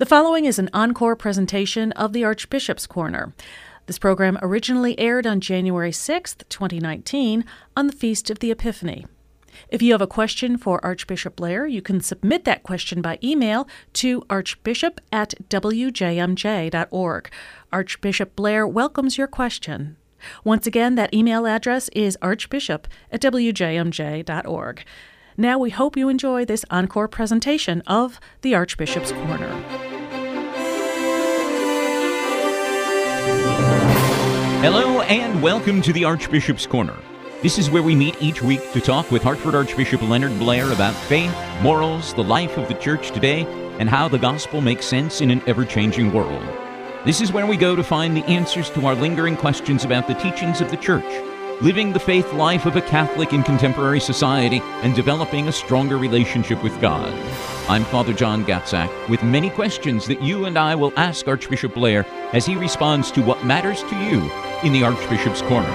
The following is an encore presentation of the Archbishop's Corner. This program originally aired on January 6th, 2019, on the Feast of the Epiphany. If you have a question for Archbishop Blair, you can submit that question by email to archbishop at wjmj.org. Archbishop Blair welcomes your question. Once again, that email address is archbishop at wjmj.org. Now we hope you enjoy this encore presentation of the Archbishop's Corner. Hello and welcome to the Archbishop's Corner. This is where we meet each week to talk with Hartford Archbishop Leonard Blair about faith, morals, the life of the church today, and how the gospel makes sense in an ever changing world. This is where we go to find the answers to our lingering questions about the teachings of the church, living the faith life of a Catholic in contemporary society, and developing a stronger relationship with God. I'm Father John Gatzak with many questions that you and I will ask Archbishop Blair as he responds to what matters to you in the Archbishop's Corner.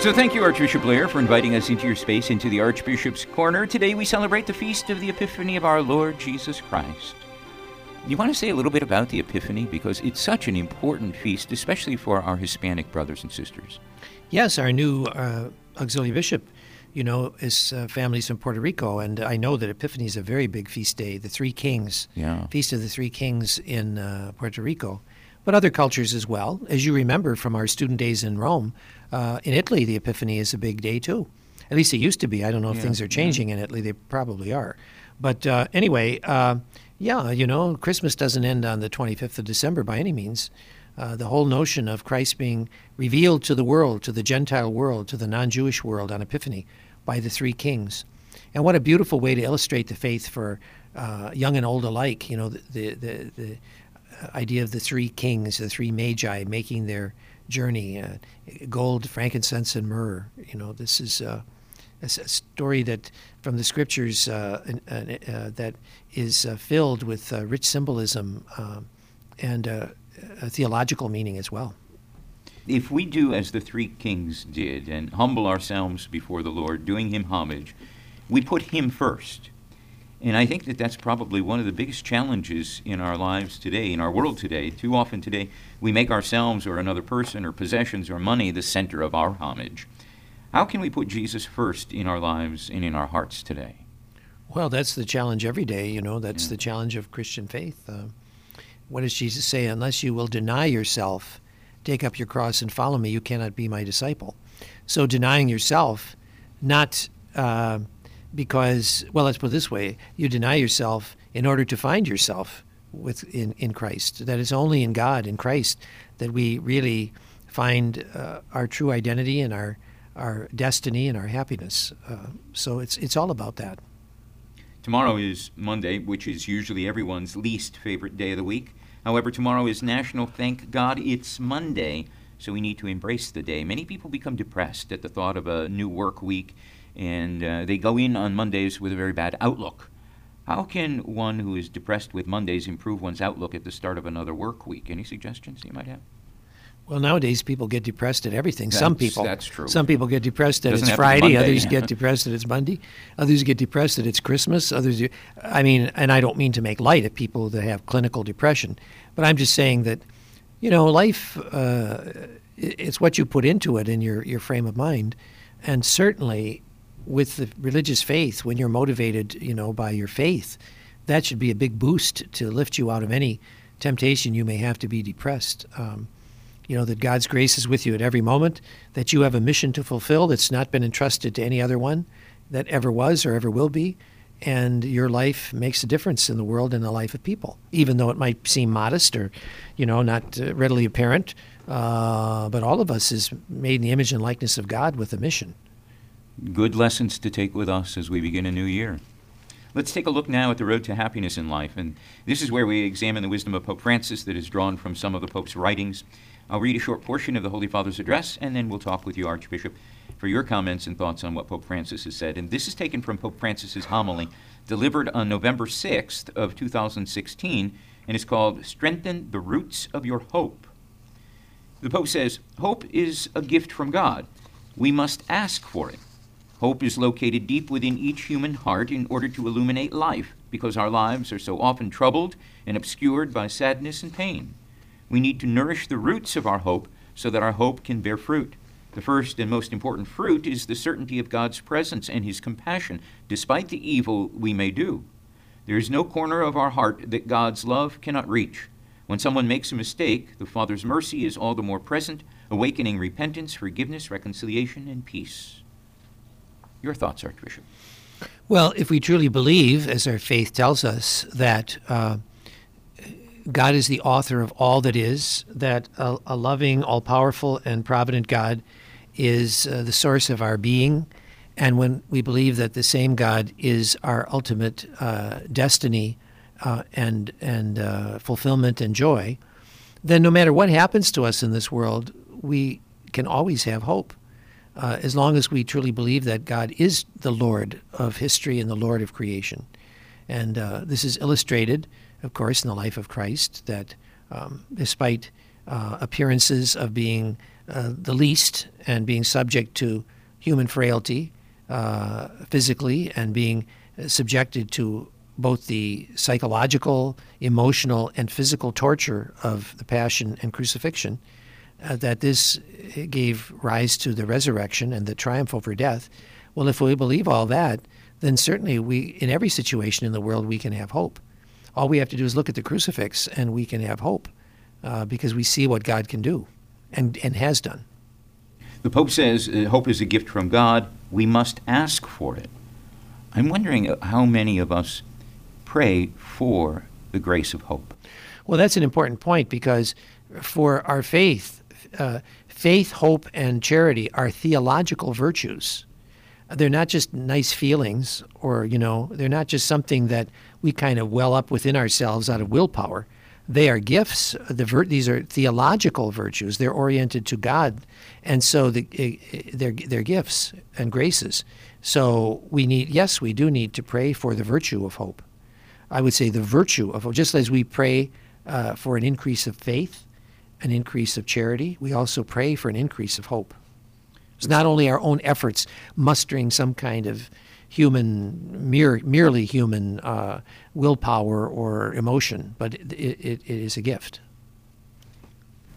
So, thank you, Archbishop Blair, for inviting us into your space, into the Archbishop's Corner. Today we celebrate the feast of the Epiphany of our Lord Jesus Christ. You want to say a little bit about the Epiphany? Because it's such an important feast, especially for our Hispanic brothers and sisters. Yes, our new uh, auxiliary bishop, you know, is uh, families from Puerto Rico, and I know that Epiphany is a very big feast day, the Three Kings, Yeah. Feast of the Three Kings in uh, Puerto Rico, but other cultures as well. As you remember from our student days in Rome, uh, in Italy, the Epiphany is a big day too. At least it used to be. I don't know if Yeah, things are changing in Italy. They probably are. But uh, anyway, uh, yeah, you know, Christmas doesn't end on the 25th of December by any means. Uh, the whole notion of Christ being revealed to the world, to the Gentile world, to the non Jewish world on Epiphany by the three kings. And what a beautiful way to illustrate the faith for uh, young and old alike. You know, the, the, the, the idea of the three kings, the three magi making their journey uh, gold, frankincense, and myrrh. You know, this is. Uh, a a story that from the scriptures uh, uh, that is uh, filled with rich symbolism um, and a theological meaning as well. If we do as the three kings did and humble ourselves before the Lord, doing Him homage, we put Him first. And I think that that's probably one of the biggest challenges in our lives today, in our world today. Too often today, we make ourselves or another person or possessions or money the center of our homage. How can we put Jesus first in our lives and in our hearts today? Well, that's the challenge every day. You know, that's Yeah. the challenge of Christian faith. Uh, what does Jesus say? Unless you will deny yourself, take up your cross and follow me, you cannot be my disciple. So denying yourself, not uh, because, well, let's put it this way: you deny yourself in order to find yourself with in, in Christ. That it's only in God, in Christ, that we really find uh, our true identity and our our destiny and our happiness. Uh, so it's it's all about that. Tomorrow is Monday, which is usually everyone's least favorite day of the week. However, tomorrow is National Thank God It's Monday, so we need to embrace the day. Many people become depressed at the thought of a new work week, and uh, they go in on Mondays with a very bad outlook. How can one who is depressed with Mondays improve one's outlook at the start of another work week? Any suggestions you might have? Well, nowadays people get depressed at everything. Some people. that's true. Some people get depressed that Doesn't it's have to be Friday. Others get depressed that it's Monday. Others get depressed that it's Christmas. Others, do, I mean, and I don't mean to make light of people that have clinical depression, but I'm just saying that, you know, life, uh, it's what you put into it in your your frame of mind, and certainly with the religious faith, when you're motivated, you know, by your faith, that should be a big boost to lift you out of any temptation you may have to be depressed. Um, you know that God's grace is with you at every moment, that you have a mission to fulfill that's not been entrusted to any other one that ever was or ever will be, and your life makes a difference in the world and the life of people, even though it might seem modest or, you know, not uh, readily apparent. Uh, but all of us is made in the image and likeness of God with a mission. Good lessons to take with us as we begin a new year. Let's take a look now at the road to happiness in life. And this is where we examine the wisdom of Pope Francis that is drawn from some of the Pope's writings. I'll read a short portion of the Holy Father's address, and then we'll talk with you, Archbishop, for your comments and thoughts on what Pope Francis has said. And this is taken from Pope Francis's homily delivered on November 6th of 2016, and is called Strengthen the Roots of Your Hope. The Pope says, Hope is a gift from God. We must ask for it. Hope is located deep within each human heart in order to illuminate life, because our lives are so often troubled and obscured by sadness and pain. We need to nourish the roots of our hope so that our hope can bear fruit. The first and most important fruit is the certainty of God's presence and His compassion, despite the evil we may do. There is no corner of our heart that God's love cannot reach. When someone makes a mistake, the Father's mercy is all the more present, awakening repentance, forgiveness, reconciliation, and peace. Your thoughts, Archbishop? Well, if we truly believe, as our faith tells us, that uh, God is the author of all that is, that a, a loving, all powerful, and provident God is uh, the source of our being, and when we believe that the same God is our ultimate uh, destiny uh, and, and uh, fulfillment and joy, then no matter what happens to us in this world, we can always have hope uh, as long as we truly believe that God is the Lord of history and the Lord of creation. And uh, this is illustrated, of course, in the life of Christ, that um, despite uh, appearances of being uh, the least and being subject to human frailty uh, physically and being subjected to both the psychological, emotional, and physical torture of the Passion and Crucifixion, uh, that this gave rise to the resurrection and the triumph over death. Well, if we believe all that, then certainly we, in every situation in the world, we can have hope. All we have to do is look at the crucifix and we can have hope uh, because we see what God can do and, and has done. The Pope says uh, hope is a gift from God. We must ask for it. I'm wondering how many of us pray for the grace of hope. Well, that's an important point because for our faith, uh, faith, hope, and charity are theological virtues. They're not just nice feelings, or, you know, they're not just something that we kind of well up within ourselves out of willpower. They are gifts. The these are theological virtues. They're oriented to God, and so the, they're, they're gifts and graces. So we need, yes, we do need to pray for the virtue of hope. I would say the virtue of hope, just as we pray uh, for an increase of faith, an increase of charity, we also pray for an increase of hope. It's not only our own efforts mustering some kind of human, mere, merely human uh, willpower or emotion, but it, it, it is a gift.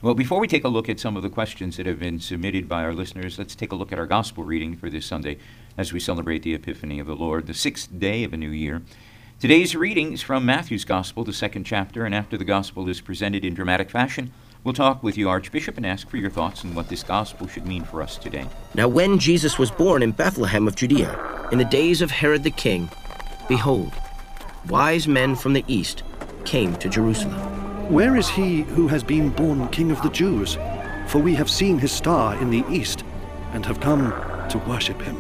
Well, before we take a look at some of the questions that have been submitted by our listeners, let's take a look at our gospel reading for this Sunday as we celebrate the Epiphany of the Lord, the sixth day of a new year. Today's reading is from Matthew's Gospel, the second chapter, and after the Gospel is presented in dramatic fashion, we'll talk with you, Archbishop, and ask for your thoughts on what this Gospel should mean for us today. Now, when Jesus was born in Bethlehem of Judea, in the days of Herod the king, behold, wise men from the east came to Jerusalem. Where is he who has been born King of the Jews? For we have seen his star in the east and have come to worship him.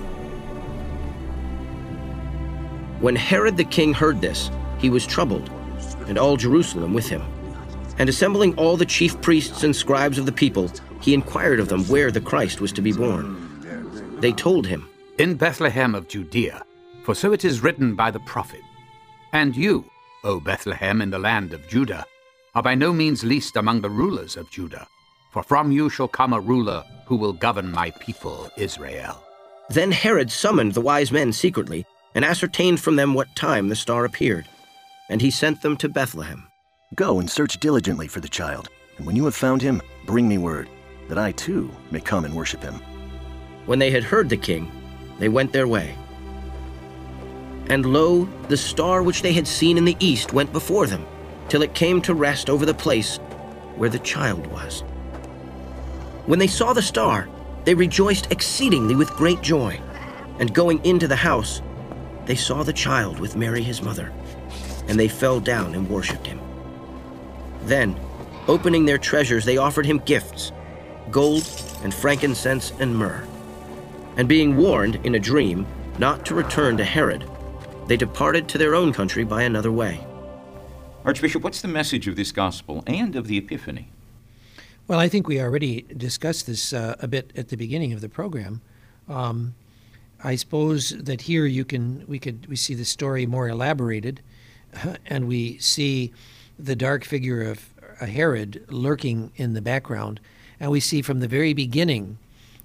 When Herod the king heard this, he was troubled, and all Jerusalem with him. And assembling all the chief priests and scribes of the people, he inquired of them where the Christ was to be born. They told him, In Bethlehem of Judea, for so it is written by the prophet. And you, O Bethlehem in the land of Judah, are by no means least among the rulers of Judah, for from you shall come a ruler who will govern my people Israel. Then Herod summoned the wise men secretly and ascertained from them what time the star appeared. And he sent them to Bethlehem. Go and search diligently for the child, and when you have found him, bring me word, that I too may come and worship him. When they had heard the king, they went their way. And lo, the star which they had seen in the east went before them, till it came to rest over the place where the child was. When they saw the star, they rejoiced exceedingly with great joy. And going into the house, they saw the child with Mary his mother, and they fell down and worshipped him. Then, opening their treasures, they offered him gifts gold and frankincense and myrrh. And being warned in a dream not to return to Herod, they departed to their own country by another way. Archbishop, what's the message of this gospel and of the Epiphany? Well, I think we already discussed this uh, a bit at the beginning of the program. Um, I suppose that here you can we could we see the story more elaborated, and we see the dark figure of Herod lurking in the background, and we see from the very beginning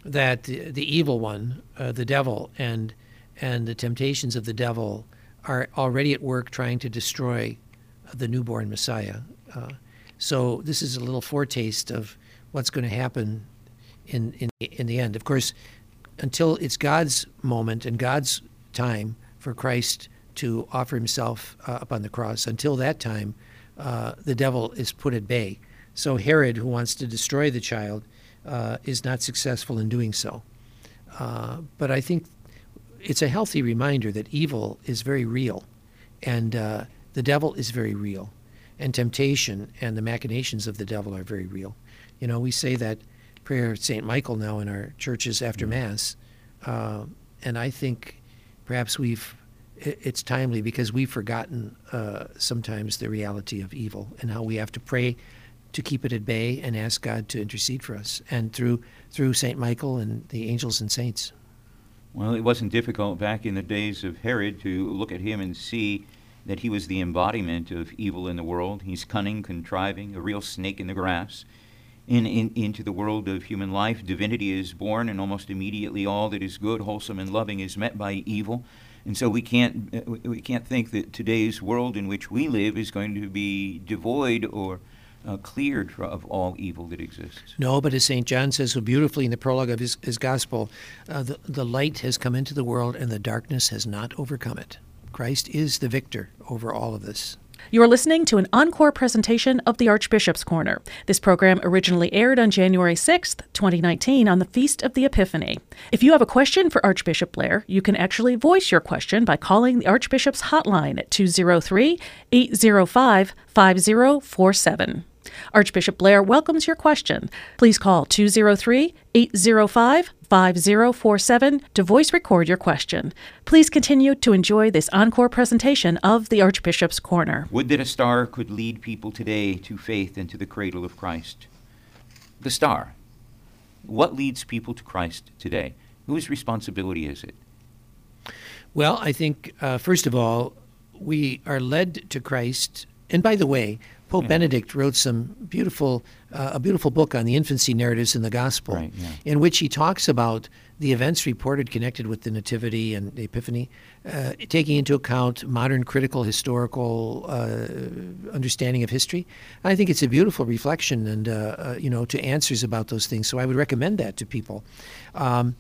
that the, evil one, uh, the devil, and and the temptations of the devil are already at work trying to destroy the newborn Messiah. Uh, so this is a little foretaste of what's going to happen in, in, in the end. Of course, until it's God's moment and God's time for Christ to offer himself uh, up on the cross, until that time, uh, the devil is put at bay. So Herod, who wants to destroy the child, uh, is not successful in doing so. Uh, but I think it's a healthy reminder that evil is very real, and uh, the devil is very real, and temptation and the machinations of the devil are very real. You know, we say that prayer at St. Michael now in our churches after Mass, uh, and I think perhaps we've it's timely because we've forgotten uh, sometimes the reality of evil and how we have to pray to keep it at bay and ask God to intercede for us, and through through Saint Michael and the angels and saints. Well, it wasn't difficult back in the days of Herod to look at him and see that he was the embodiment of evil in the world. He's cunning, contriving, a real snake in the grass. In, in, into the world of human life, divinity is born, and almost immediately all that is good, wholesome, and loving is met by evil. And so we can't uh, we can't think that today's world in which we live is going to be devoid or uh, cleared of all evil that exists. No, but as St. John says so beautifully in the prologue of his, his gospel, uh, the, the light has come into the world and the darkness has not overcome it. Christ is the victor over all of this. You are listening to an encore presentation of the Archbishop's Corner. This program originally aired on January 6th, 2019, on the Feast of the Epiphany. If you have a question for Archbishop Blair, you can actually voice your question by calling the Archbishop's hotline at 203 805 5047. Archbishop Blair welcomes your question. Please call 203 805 5047 to voice record your question. Please continue to enjoy this encore presentation of the Archbishop's Corner. Would that a star could lead people today to faith and to the cradle of Christ. The star. What leads people to Christ today? Whose responsibility is it? Well, I think, uh, first of all, we are led to Christ. And by the way, Pope yeah. Benedict wrote some beautiful, uh, a beautiful book on the infancy narratives in the Gospel, right, yeah. in which he talks about the events reported connected with the Nativity and the Epiphany, uh, taking into account modern critical historical uh, understanding of history. I think it's a beautiful reflection and uh, uh, you know to answers about those things. So I would recommend that to people. Um,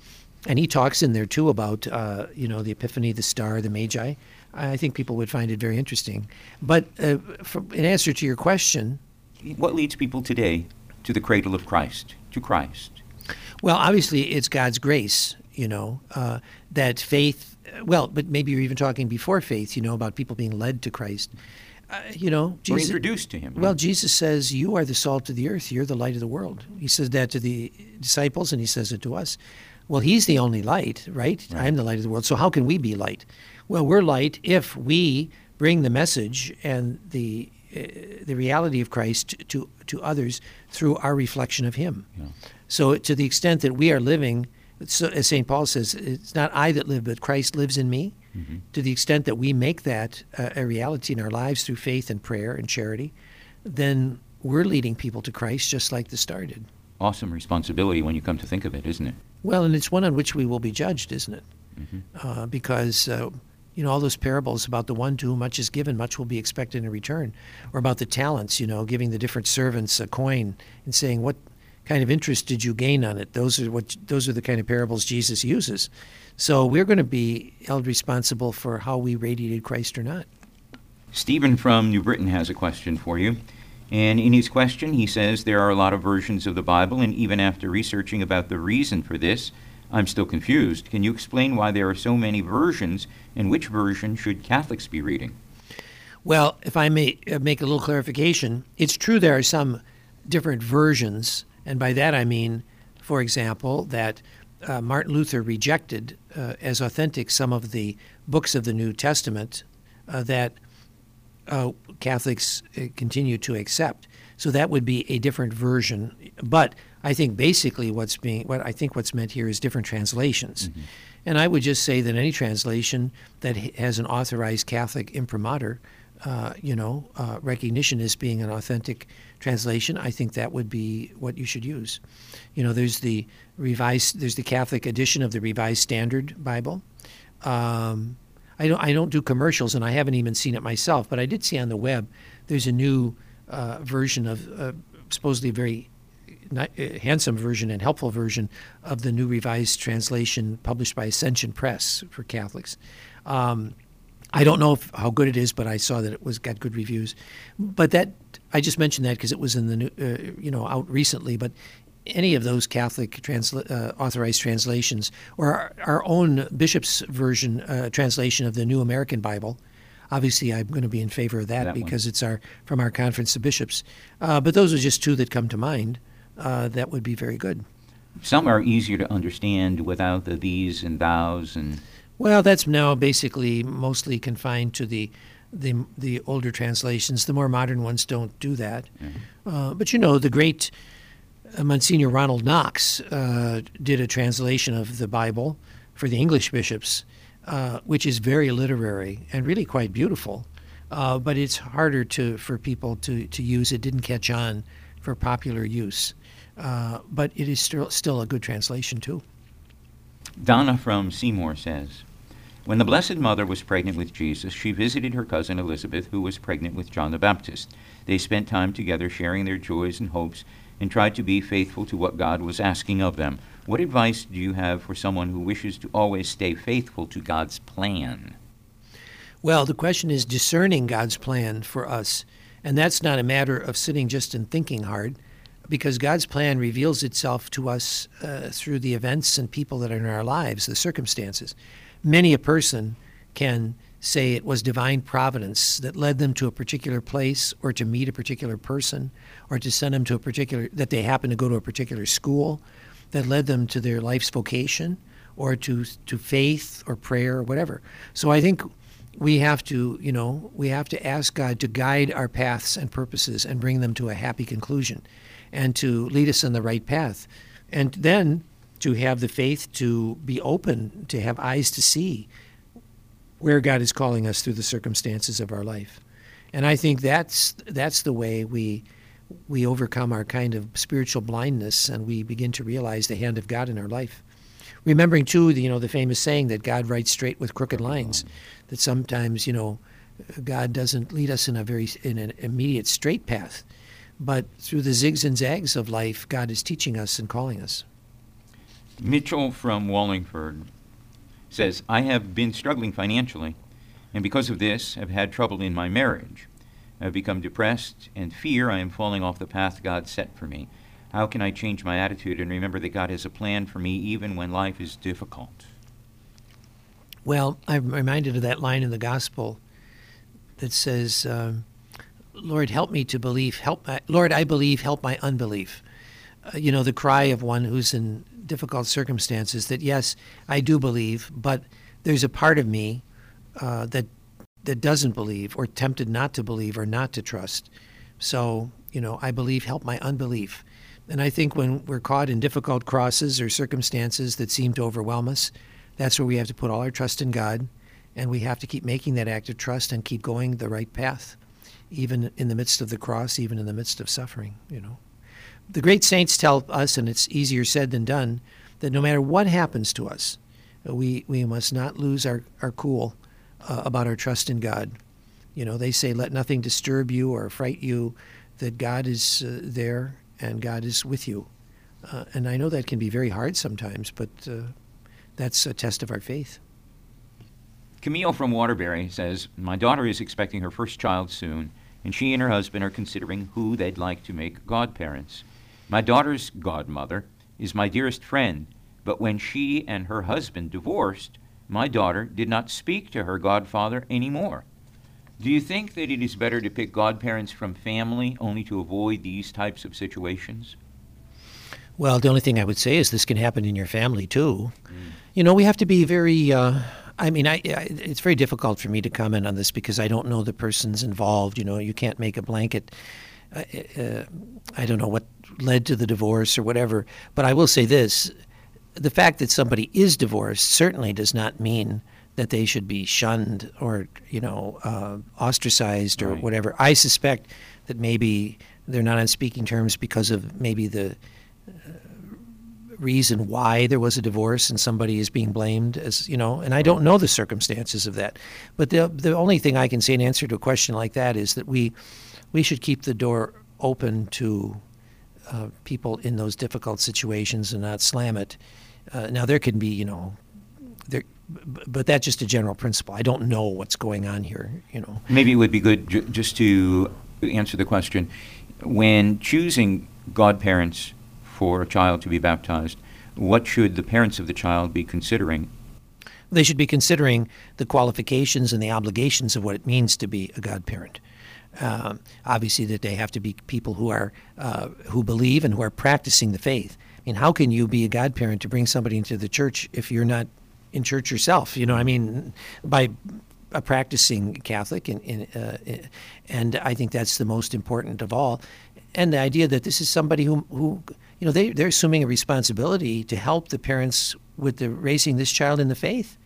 and he talks in there too about uh, you know the Epiphany, the star, the Magi. I think people would find it very interesting. But uh, for, in answer to your question, what leads people today to the cradle of Christ, to Christ? Well, obviously, it's God's grace. You know uh, that faith. Well, but maybe you're even talking before faith. You know about people being led to Christ. Uh, you know, Jesus, We're introduced to him. Well, Jesus says, "You are the salt of the earth. You're the light of the world." He says that to the disciples, and he says it to us. Well, he's the only light, right? right? I'm the light of the world. So how can we be light? Well, we're light if we bring the message and the uh, the reality of Christ to to others through our reflection of Him. Yeah. So, to the extent that we are living, so, as St. Paul says, it's not I that live, but Christ lives in me. Mm-hmm. To the extent that we make that uh, a reality in our lives through faith and prayer and charity, then we're leading people to Christ just like the star did. Awesome responsibility when you come to think of it, isn't it? Well, and it's one on which we will be judged, isn't it? Mm-hmm. Uh, because uh, you know, all those parables about the one to whom much is given, much will be expected in return, or about the talents, you know, giving the different servants a coin and saying, what kind of interest did you gain on it? Those are what those are the kind of parables Jesus uses. So we're going to be held responsible for how we radiated Christ or not. Stephen from New Britain has a question for you. And in his question, he says there are a lot of versions of the Bible, and even after researching about the reason for this, I'm still confused. Can you explain why there are so many versions, and which version should Catholics be reading? Well, if I may uh, make a little clarification, it's true there are some different versions, and by that I mean, for example, that uh, Martin Luther rejected uh, as authentic some of the books of the New Testament uh, that uh, Catholics uh, continue to accept. So that would be a different version. But I think basically what's being what I think what's meant here is different translations. Mm-hmm. And I would just say that any translation that has an authorized Catholic imprimatur, uh, you know, uh, recognition as being an authentic translation, I think that would be what you should use. You know, there's the revised, there's the Catholic edition of the Revised Standard Bible. Um, I don't I don't do commercials, and I haven't even seen it myself. But I did see on the web there's a new uh, version of uh, supposedly a very uh, handsome version and helpful version of the new revised translation published by Ascension Press for Catholics. Um, I don't know if, how good it is, but I saw that it was got good reviews. But that I just mentioned that because it was in the new, uh, you know out recently. But any of those Catholic transla- uh, authorized translations, or our, our own bishop's version uh, translation of the New American Bible. Obviously, I'm going to be in favor of that, That one. because it's our from our conference of bishops. Uh, but those are just two that come to mind. Uh, that would be very good. Some are easier to understand without the these and thous and Well, that's now basically mostly confined to the the the older translations. The more modern ones don't do that. Uh, but you know, the great uh, Monsignor Ronald Knox uh, did a translation of the Bible for the English bishops, uh, which is very literary and really quite beautiful. Uh, but it's harder to for people to, to use. It didn't catch on for popular use. Uh, but it is still still a good translation too. Donna from Seymour says, When the Blessed Mother was pregnant with Jesus, she visited her cousin Elizabeth, who was pregnant with John the Baptist. They spent time together sharing their joys and hopes and tried to be faithful to what God was asking of them. What advice do you have for someone who wishes to always stay faithful to God's plan? Well, the question is discerning God's plan for us. And that's not a matter of sitting just and thinking hard, because God's plan reveals itself to us uh, through the events and people that are in our lives, the circumstances. Many a person can say it was divine providence that led them to a particular place or to meet a particular person or to send them to a particular, that they happen to go to a particular school that led them to their life's vocation or to, to faith or prayer or whatever. So I think we have to, you know, we have to ask God to guide our paths and purposes and bring them to a happy conclusion and to lead us in the right path. And then to have the faith to be open, to have eyes to see where God is calling us through the circumstances of our life. And I think that's that's the way we we overcome our kind of spiritual blindness and we begin to realize the hand of God in our life. Remembering too, the, you know, the famous saying that God writes straight with crooked lines. That sometimes, you know, God doesn't lead us in a very in an immediate straight path, but through the zigs and zags of life, God is teaching us and calling us. Mitchell from Wallingford says, I have been struggling financially, and because of this, have had trouble in my marriage. I've become depressed and fear I am falling off the path God set for me. How can I change my attitude and remember that God has a plan for me even when life is difficult? Well, I'm reminded of that line in the gospel that says, um, "Lord, help me to believe. Help, my, Lord, I believe. Help my unbelief." Uh, you know, the cry of one who's in difficult circumstances. That yes, I do believe, but there's a part of me uh, that that doesn't believe, or tempted not to believe, or not to trust. So, you know, I believe. Help my unbelief. And I think when we're caught in difficult crosses or circumstances that seem to overwhelm us, that's where we have to put all our trust in God, and we have to keep making that act of trust and keep going the right path, even in the midst of the cross, even in the midst of suffering. You know, the great saints tell us, and it's easier said than done, that no matter what happens to us, we we must not lose our our cool uh, about our trust in God. You know, they say, "Let nothing disturb you or fright you." That God is uh, there and God is with you. Uh, and I know that can be very hard sometimes, but uh, that's a test of our faith. Camille from Waterbury says, My daughter is expecting her first child soon, and she and her husband are considering who they'd like to make godparents. My daughter's godmother is my dearest friend, but when she and her husband divorced, my daughter did not speak to her godfather anymore. Do you think that it is better to pick godparents from family only to avoid these types of situations? Well, the only thing I would say is this can happen in your family too. You know, we have to be very. Uh, I mean, I, I, it's very difficult for me to comment on this because I don't know the persons involved. You know, you can't make a blanket. Uh, uh, I don't know what led to the divorce or whatever. But I will say this: the fact that somebody is divorced certainly does not mean that they should be shunned or you know uh, ostracized or Right. whatever. I suspect that maybe they're not on speaking terms because of maybe the reason why there was a divorce and somebody is being blamed as you know and i don't know the circumstances of that but the the only thing i can say in answer to a question like that is that we we should keep the door open to uh, people in those difficult situations and not slam it uh, now there can be you know there but that's just a general principle i don't know what's going on here you know maybe it would be good ju- just to answer the question when choosing godparents for a child to be baptized, what should the parents of the child be considering? They should be considering the qualifications and the obligations of what it means to be a godparent. Um, obviously, that they have to be people who are uh, who believe and who are practicing the faith. I mean, how can you be a godparent to bring somebody into the church if you're not in church yourself? You know, I mean, by a practicing Catholic, and, uh, and I think that's the most important of all. And the idea that this is somebody who, who you know, they, they're assuming a responsibility to help the parents with the raising this child in the faith.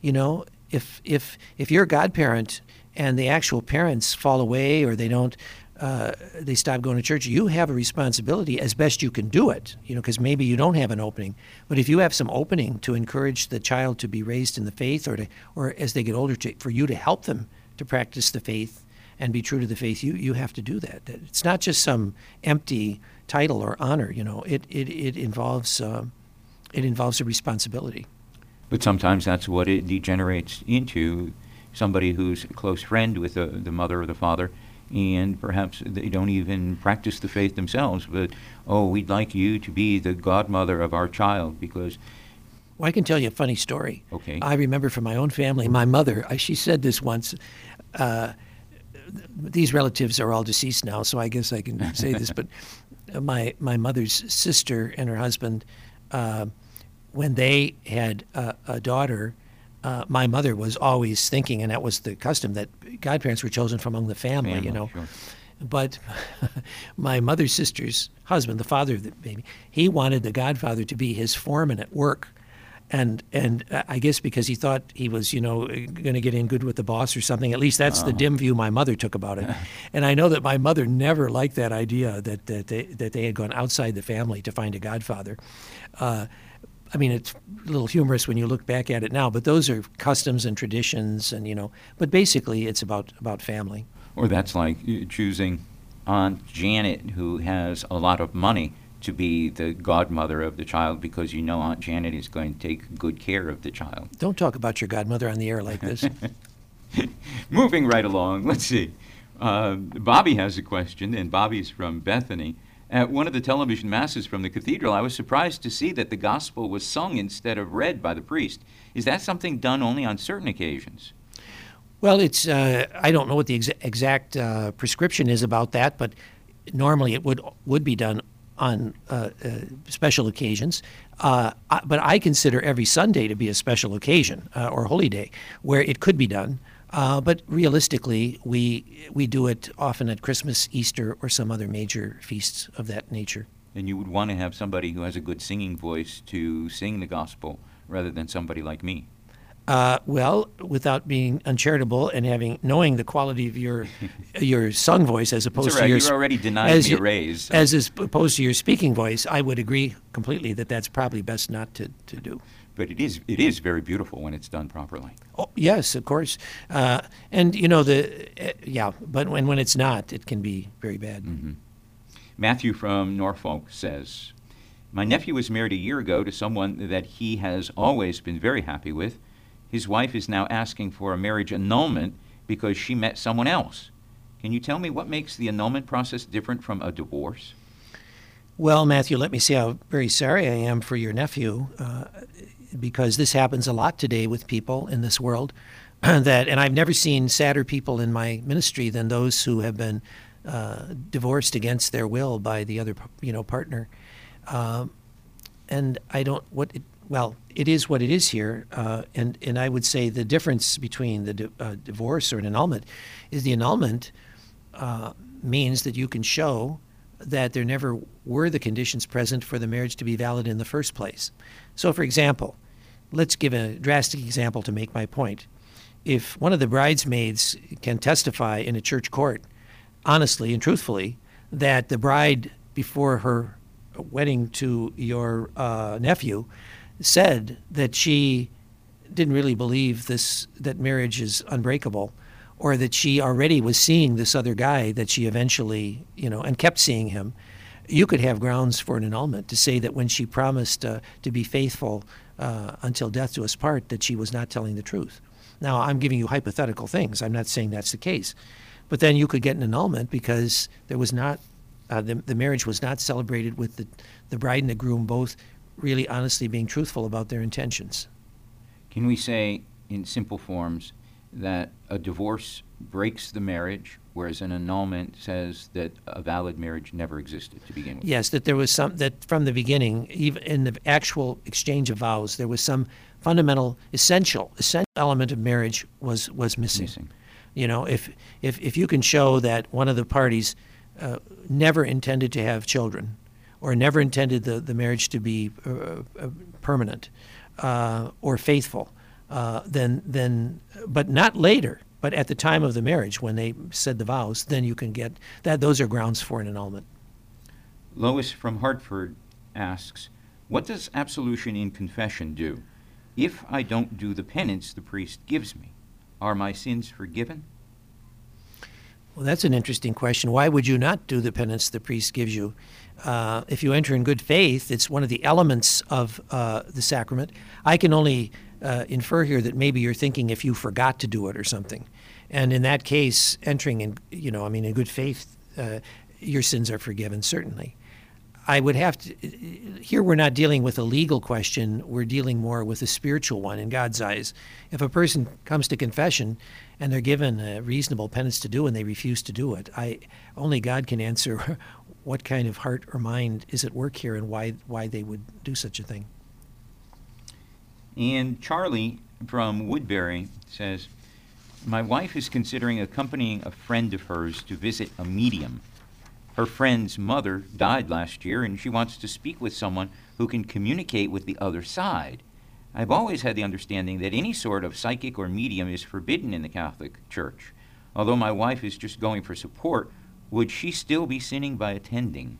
You know, if if if you're a godparent and the actual parents fall away or they don't uh, they stop going to church, you have a responsibility as best you can do it, you know, because maybe you don't have an opening. But if you have some opening to encourage the child to be raised in the faith or to, or as they get older, to, for you to help them to practice the faith and be true to the faith, you, you have to do that. It's not just some empty title or honor. You know, it it, it involves uh, it involves a responsibility. But sometimes that's what it degenerates into. Somebody who's a close friend with the, the mother or the father, and perhaps they don't even practice the faith themselves. But oh, we'd like you to be the godmother of our child because. Well, I can tell you a funny story. Okay. I remember from my own family, my mother, she said this once. Uh, these relatives are all deceased now, so I guess I can say this. But my my mother's sister and her husband, uh, when they had a, a daughter, uh, my mother was always thinking, and that was the custom that godparents were chosen from among the family, family you know. Sure. But my mother's sister's husband, the father of the baby, he wanted the godfather to be his foreman at work and and I guess because he thought he was you know going to get in good with the boss or something. At least that's the uh-huh. dim view my mother took about it. and I know that my mother never liked that idea that that they, that they had gone outside the family to find a godfather. Uh, I mean, it's a little humorous when you look back at it now, but those are customs and traditions, and you know. But basically, it's about about family. Or that's like choosing Aunt Janet, who has a lot of money to be the godmother of the child because you know Aunt Janet is going to take good care of the child. Don't talk about your godmother on the air like this. Moving right along, let's see. Uh, Bobby has a question, and Bobby's from Bethany. At one of the television masses from the cathedral, I was surprised to see that the gospel was sung instead of read by the priest. Is that something done only on certain occasions? Well, it's uh, I don't know what the ex- exact uh, prescription is about that, but normally it would would be done on uh, uh, special occasions. Uh, but I consider every Sunday to be a special occasion uh, or holy day where it could be done. Uh, but realistically, we we do it often at Christmas, Easter, or some other major feasts of that nature. And you would want to have somebody who has a good singing voice to sing the gospel rather than somebody like me. Uh, well, without being uncharitable and having knowing the quality of your your sung voice as opposed right. to your you're already denied as me a raise so. as opposed to your speaking voice, I would agree completely that that's probably best not to, to do. But it is it is very beautiful when it's done properly. Oh yes, of course, uh, and you know the uh, yeah, but when when it's not, it can be very bad. Mm-hmm. Matthew from Norfolk says, "My nephew was married a year ago to someone that he has always been very happy with." his wife is now asking for a marriage annulment because she met someone else. Can you tell me what makes the annulment process different from a divorce? Well, Matthew, let me say how very sorry I am for your nephew, uh, because this happens a lot today with people in this world. that, and I've never seen sadder people in my ministry than those who have been uh, divorced against their will by the other, you know, partner. Um, and I don't what it, well, it is what it is here, uh, and and I would say the difference between the di- uh, divorce or an annulment is the annulment uh, means that you can show that there never were the conditions present for the marriage to be valid in the first place. So, for example, let's give a drastic example to make my point. If one of the bridesmaids can testify in a church court, honestly and truthfully, that the bride before her wedding to your uh, nephew said that she didn't really believe this that marriage is unbreakable or that she already was seeing this other guy that she eventually you know and kept seeing him you could have grounds for an annulment to say that when she promised uh, to be faithful uh, until death do us part that she was not telling the truth. Now i'm giving you hypothetical things. I'm not saying that's the case. But then you could get an annulment because there was not uh, the, the marriage was not celebrated with the, the bride and the groom both really honestly being truthful about their intentions. Can we say, in simple forms, that a divorce breaks the marriage, whereas an annulment says that a valid marriage never existed to begin with? Yes, that there was some, that from the beginning, even in the actual exchange of vows, there was some fundamental, essential, essential element of marriage was, was missing. Missing. You know, if, if, if you can show that one of the parties uh, never intended to have children or never intended the, the marriage to be uh, uh, permanent uh, or faithful, uh, then, then, but not later, but at the time of the marriage when they said the vows, then you can get that. Those are grounds for an annulment. Lois from Hartford asks, What does absolution in confession do? If I don't do the penance the priest gives me, are my sins forgiven? Well, that's an interesting question. Why would you not do the penance the priest gives you? Uh, if you enter in good faith, it's one of the elements of uh, the sacrament. I can only uh, infer here that maybe you're thinking if you forgot to do it or something. And in that case, entering in, you know, I mean, in good faith, uh, your sins are forgiven, certainly. I would have to, here we're not dealing with a legal question, we're dealing more with a spiritual one in God's eyes. If a person comes to confession and they're given a reasonable penance to do and they refuse to do it, I, only God can answer what kind of heart or mind is at work here and why, why they would do such a thing. And Charlie from Woodbury says, My wife is considering accompanying a friend of hers to visit a medium her friend's mother died last year, and she wants to speak with someone who can communicate with the other side. I've always had the understanding that any sort of psychic or medium is forbidden in the Catholic Church. Although my wife is just going for support, would she still be sinning by attending?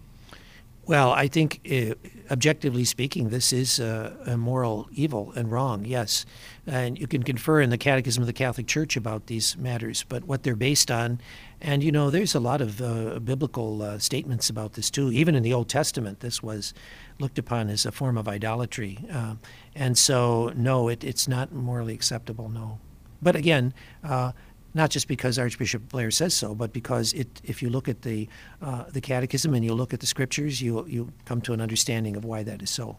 Well, I think, uh, objectively speaking, this is a moral evil and wrong, yes. And you can confer in the Catechism of the Catholic Church about these matters, but what they're based on, and you know, there's a lot of uh, biblical uh, statements about this too. Even in the Old Testament, this was looked upon as a form of idolatry. Uh, and so, no, it, it's not morally acceptable, no. But again, uh, not just because Archbishop Blair says so, but because it, if you look at the, uh, the Catechism and you look at the Scriptures, you, you come to an understanding of why that is so.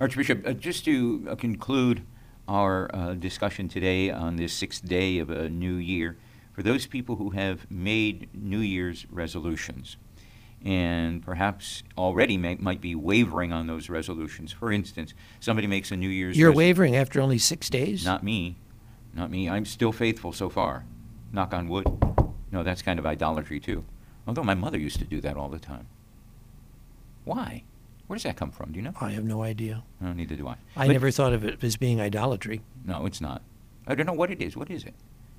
Archbishop, uh, just to uh, conclude our uh, discussion today on this sixth day of a new year, for those people who have made New Year's resolutions and perhaps already may, might be wavering on those resolutions. For instance, somebody makes a New Year's You're wavering after only six days? Not me. Not me. I'm still faithful so far. Knock on wood. No, that's kind of idolatry too. Although my mother used to do that all the time. Why? Where does that come from? Do you know? I have no idea. No, neither do I. I but, never thought of it as being idolatry. No, it's not. I don't know what it is. What is it?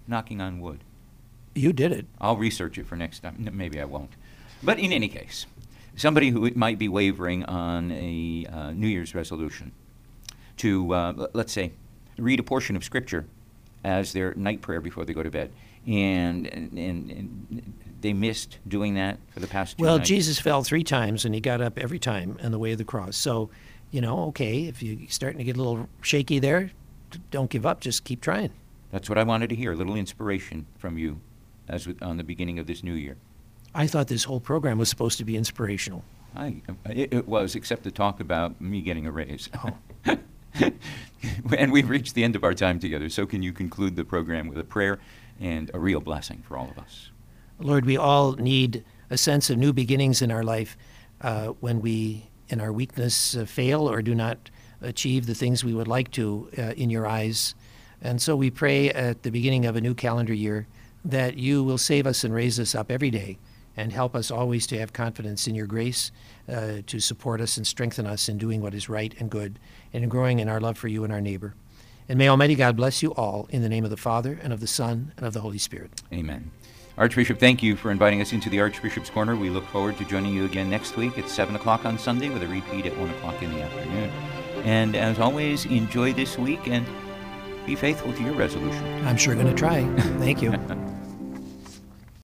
Knocking on wood. You did it. I'll research it for next time. Maybe I won't. But in any case, somebody who might be wavering on a uh, New Year's resolution to, uh, let's say, read a portion of Scripture as their night prayer before they go to bed. And, and, and they missed doing that for the past two Well, nights. Jesus fell three times and he got up every time on the way of the cross. So, you know, okay, if you're starting to get a little shaky there, don't give up. Just keep trying. That's what I wanted to hear. A little inspiration from you as on the beginning of this new year. I thought this whole program was supposed to be inspirational. I, it, it was, except to talk about me getting a raise. Oh. and we've reached the end of our time together. So, can you conclude the program with a prayer and a real blessing for all of us? Lord, we all need a sense of new beginnings in our life uh, when we, in our weakness, uh, fail or do not achieve the things we would like to uh, in your eyes. And so we pray at the beginning of a new calendar year that you will save us and raise us up every day and help us always to have confidence in your grace uh, to support us and strengthen us in doing what is right and good and in growing in our love for you and our neighbor. And may Almighty God bless you all in the name of the Father and of the Son and of the Holy Spirit. Amen. Archbishop, thank you for inviting us into the Archbishop's Corner. We look forward to joining you again next week at 7 o'clock on Sunday with a repeat at 1 o'clock in the afternoon. And as always, enjoy this week and be faithful to your resolution. I'm sure going to try. Thank you.